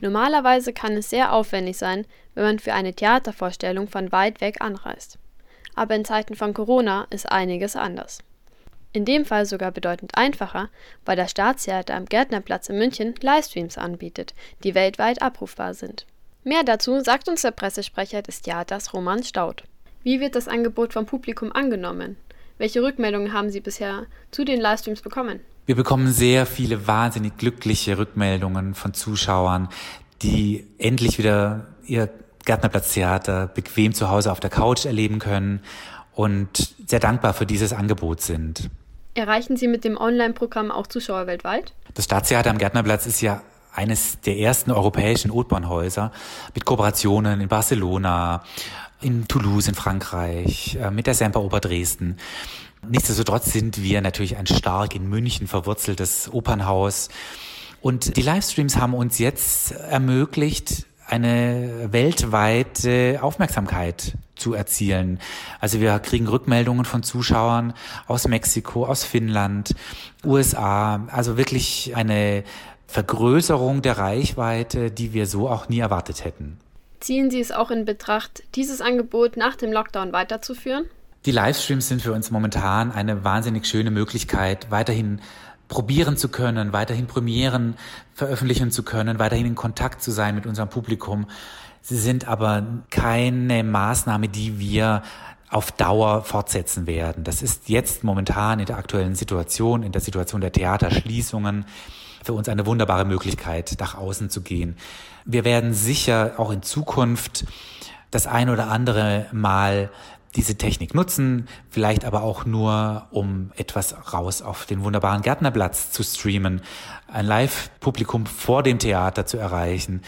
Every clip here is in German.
Normalerweise kann es sehr aufwendig sein, wenn man für eine Theatervorstellung von weit weg anreist. Aber in Zeiten von Corona ist einiges anders. In dem Fall sogar bedeutend einfacher, weil das Staatstheater am Gärtnerplatz in München Livestreams anbietet, die weltweit abrufbar sind. Mehr dazu sagt uns der Pressesprecher des Theaters Roman Staud. Wie wird das Angebot vom Publikum angenommen? Welche Rückmeldungen haben Sie bisher zu den Livestreams bekommen? Wir bekommen sehr viele wahnsinnig glückliche Rückmeldungen von Zuschauern, die endlich wieder ihr Gärtnerplatztheater bequem zu Hause auf der Couch erleben können und sehr dankbar für dieses Angebot sind. Erreichen Sie mit dem Online-Programm auch Zuschauer weltweit? Das Staatstheater am Gärtnerplatz ist ja eines der ersten europäischen Opernhäuser mit Kooperationen in Barcelona, in Toulouse in Frankreich, äh, mit der Semperoper Dresden. Nichtsdestotrotz sind wir natürlich ein stark in München verwurzeltes Opernhaus. Und die Livestreams haben uns jetzt ermöglicht, eine weltweite Aufmerksamkeit zu erzielen. Also wir kriegen Rückmeldungen von Zuschauern aus Mexiko, aus Finnland, USA, also wirklich eine Vergrößerung der Reichweite, die wir so auch nie erwartet hätten. Ziehen Sie es auch in Betracht, dieses Angebot nach dem Lockdown weiterzuführen? Die Livestreams sind für uns momentan eine wahnsinnig schöne Möglichkeit, weiterhin probieren zu können, weiterhin Premieren veröffentlichen zu können, weiterhin in Kontakt zu sein mit unserem Publikum. Sie sind aber keine Maßnahme, die wir auf Dauer fortsetzen werden. Das ist jetzt momentan in der aktuellen Situation, in der Situation der Theaterschließungen, für uns eine wunderbare Möglichkeit, nach außen zu gehen. Wir werden sicher auch in Zukunft das ein oder andere Mal diese Technik nutzen, vielleicht aber auch nur, um etwas raus auf den wunderbaren Gärtnerplatz zu streamen, ein Live-Publikum vor dem Theater zu erreichen.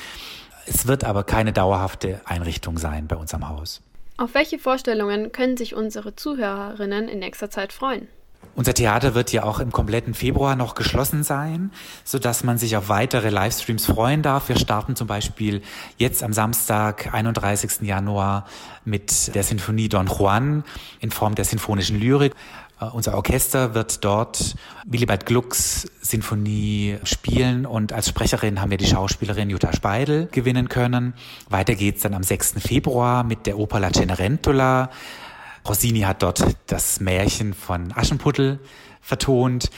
Es wird aber keine dauerhafte Einrichtung sein bei uns am Haus. Auf welche Vorstellungen können sich unsere Zuhörerinnen in nächster Zeit freuen? Unser Theater wird ja auch im kompletten Februar noch geschlossen sein, so dass man sich auf weitere Livestreams freuen darf. Wir starten zum Beispiel jetzt am Samstag, 31. Januar mit der Sinfonie Don Juan in Form der sinfonischen Lyrik. Uh, unser Orchester wird dort Willibald Glucks Sinfonie spielen und als Sprecherin haben wir die Schauspielerin Jutta Speidel gewinnen können. Weiter geht's dann am 6. Februar mit der Oper La Cenerentola Rossini hat dort das Märchen von Aschenputtel vertont.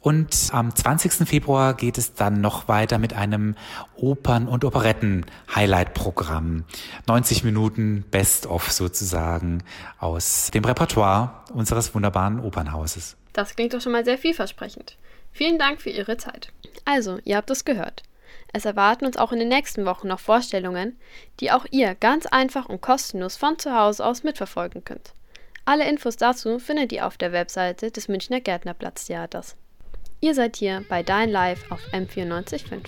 Und am 20. Februar geht es dann noch weiter mit einem Opern- und Operetten-Highlight-Programm. 90 Minuten Best-of sozusagen aus dem Repertoire unseres wunderbaren Opernhauses. Das klingt doch schon mal sehr vielversprechend. Vielen Dank für Ihre Zeit. Also, ihr habt es gehört. Es erwarten uns auch in den nächsten Wochen noch Vorstellungen, die auch ihr ganz einfach und kostenlos von zu Hause aus mitverfolgen könnt. Alle Infos dazu findet ihr auf der Webseite des Münchner Gärtnerplatztheaters. Ihr seid hier bei Dein Live auf M945.